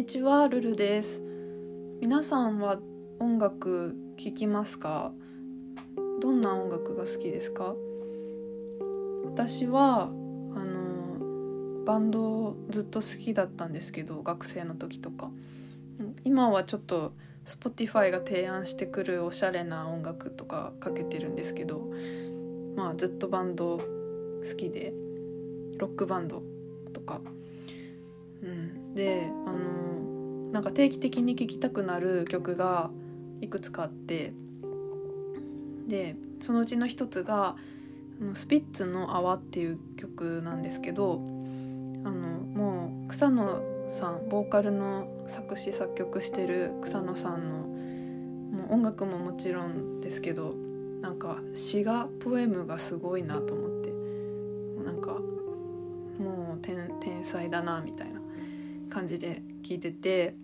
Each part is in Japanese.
にちはルルです。皆さんは音楽聴きますか？どんな音楽が好きですか？私はあのバンドずっと好きだったんですけど学生の時とか。今はちょっと Spotify が提案してくるおしゃれな音楽とかかけてるんですけどまあずっとバンド好きでロックバンドとか、うん、でなんか定期的に聴きたくなる曲がいくつかあってでそのうちの一つがスピッツの「泡」っていう曲なんですけどあのもう草野さんボーカルの作詞作曲してる草野さんのもう音楽ももちろんですけどなんか詩がポエムがすごいなと思ってなんかもう天才だなみたいな感じで聴いてて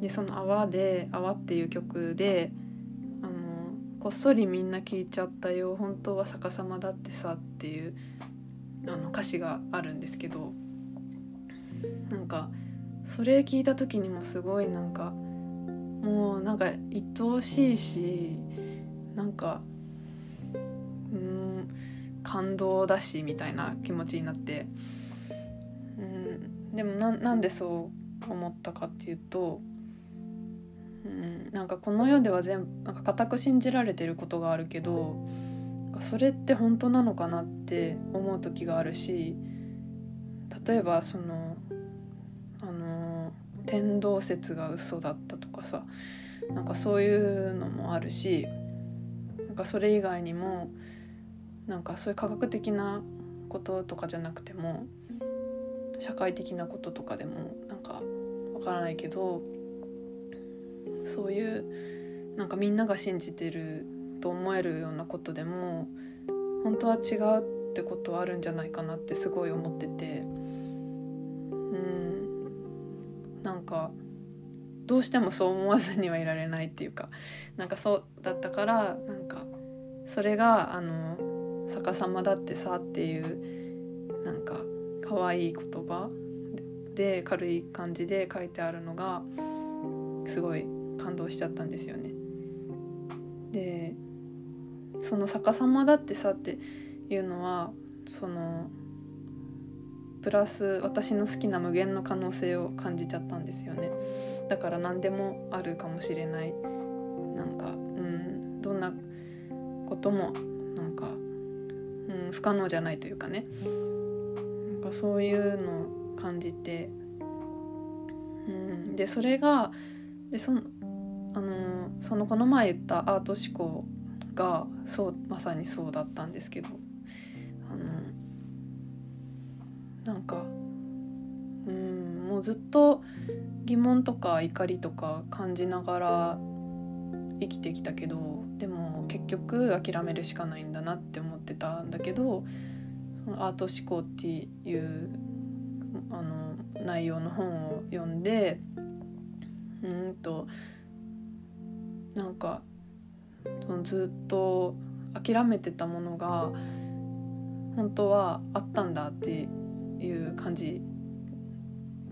でその「泡」で「泡」っていう曲であのこっそりみんな聞いちゃったよ本当は逆さまだってさっていうあの歌詞があるんですけどなんかそれ聞いた時にもすごいなんかもうなんか愛おしいしなんかうん感動だしみたいな気持ちになって。うんでもなんでそう思ったかっていうとうんなんかこの世では全部なんか固く信じられてることがあるけどそれって本当なのかなって思う時があるし例えばそのあの天動説が嘘だったとかさなんかそういうのもあるしなんかそれ以外にもなんかそういう科学的なこととかじゃなくても社会的なこととかでもなんかわからないけどそういうなんかみんなが信じてると思えるようなことでも本当は違うってことはあるんじゃないかなってすごい思っててうんなんかどうしてもそう思わずにはいられないっていうかなんかそうだったからなんかそれがあの逆さまだってさっていうなんか可愛い言葉。で軽い感じで書いてあるのがすごい感動しちゃったんですよね。でその逆さまだってさっていうのはそのプラス私の好きな無限の可能性を感じちゃったんですよね。だから何でもあるかもしれない。なんかうんどんなこともなんか、うん、不可能じゃないというかね。かそういうのを感じて、うん、でそれがでそのあのそのこの前言ったアート思考がそうまさにそうだったんですけど。あのなんかうんもうずっと疑問とか怒りとか感じながら生きてきたけどでも結局諦めるしかないんだなって思ってたんだけどアート思考っていうあの内容の本を読んでうんとなんかずっと諦めてたものが本当はあったんだっていう感じ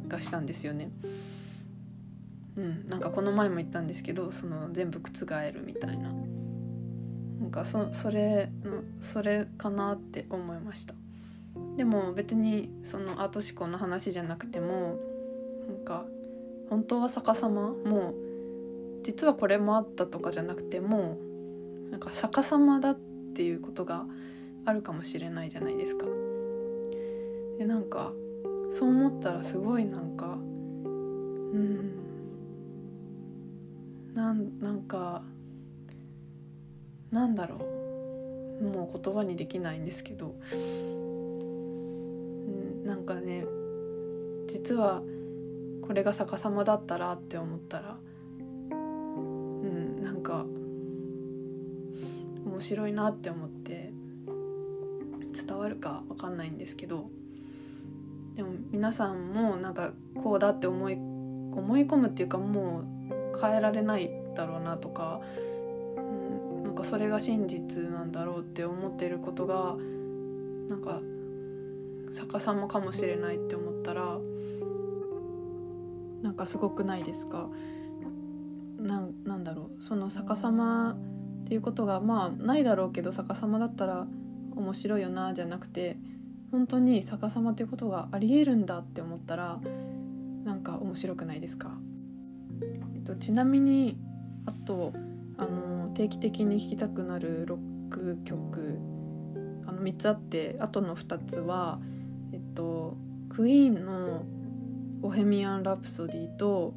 がしたんですよね。うん、なんかこの前も言ったんですけどその全部覆るみたいななんかそそれそれかなって思いましたでも別にそのアート思考の話じゃなくてもなんか本当は逆さまもう実はこれもあったとかじゃなくてもなんか逆さまだっていうことがあるかもしれないじゃないですか。でなんかそう思ったらすごいなんかうんなんなんかなんだろうもう言葉にできないんですけど、なんかね実はこれが逆さまだったらって思ったらうんなんか面白いなって思って伝わるか分かんないんですけどでも皆さんもなんかこうだって思い思い込むっていうかもう変えられないだろうなとか、うん、なんかそれが真実なんだろうって思ってることがなんか逆さまかもしれないって思ったらなんかすごくないですか？なんなんだろう？その逆さまっていうことがまあないだろうけど逆さまだったら面白いよなじゃなくて本当に逆さまっていうことがありえるんだって思ったらなんか面白くないですか、えっと、ちなみにあとあの定期的に弾きたくなるロック曲あの3つあってあとの2つはとクイーンの「ボヘミアン・ラプソディと」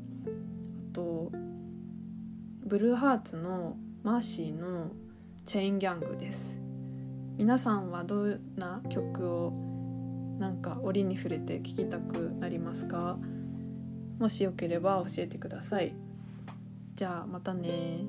あとブルーハーツのマーシーの「チェインギャング」です。皆さんはどんな曲をなんか折に触れて聴きたくなりますか？もしよければ教えてください。じゃあまたね。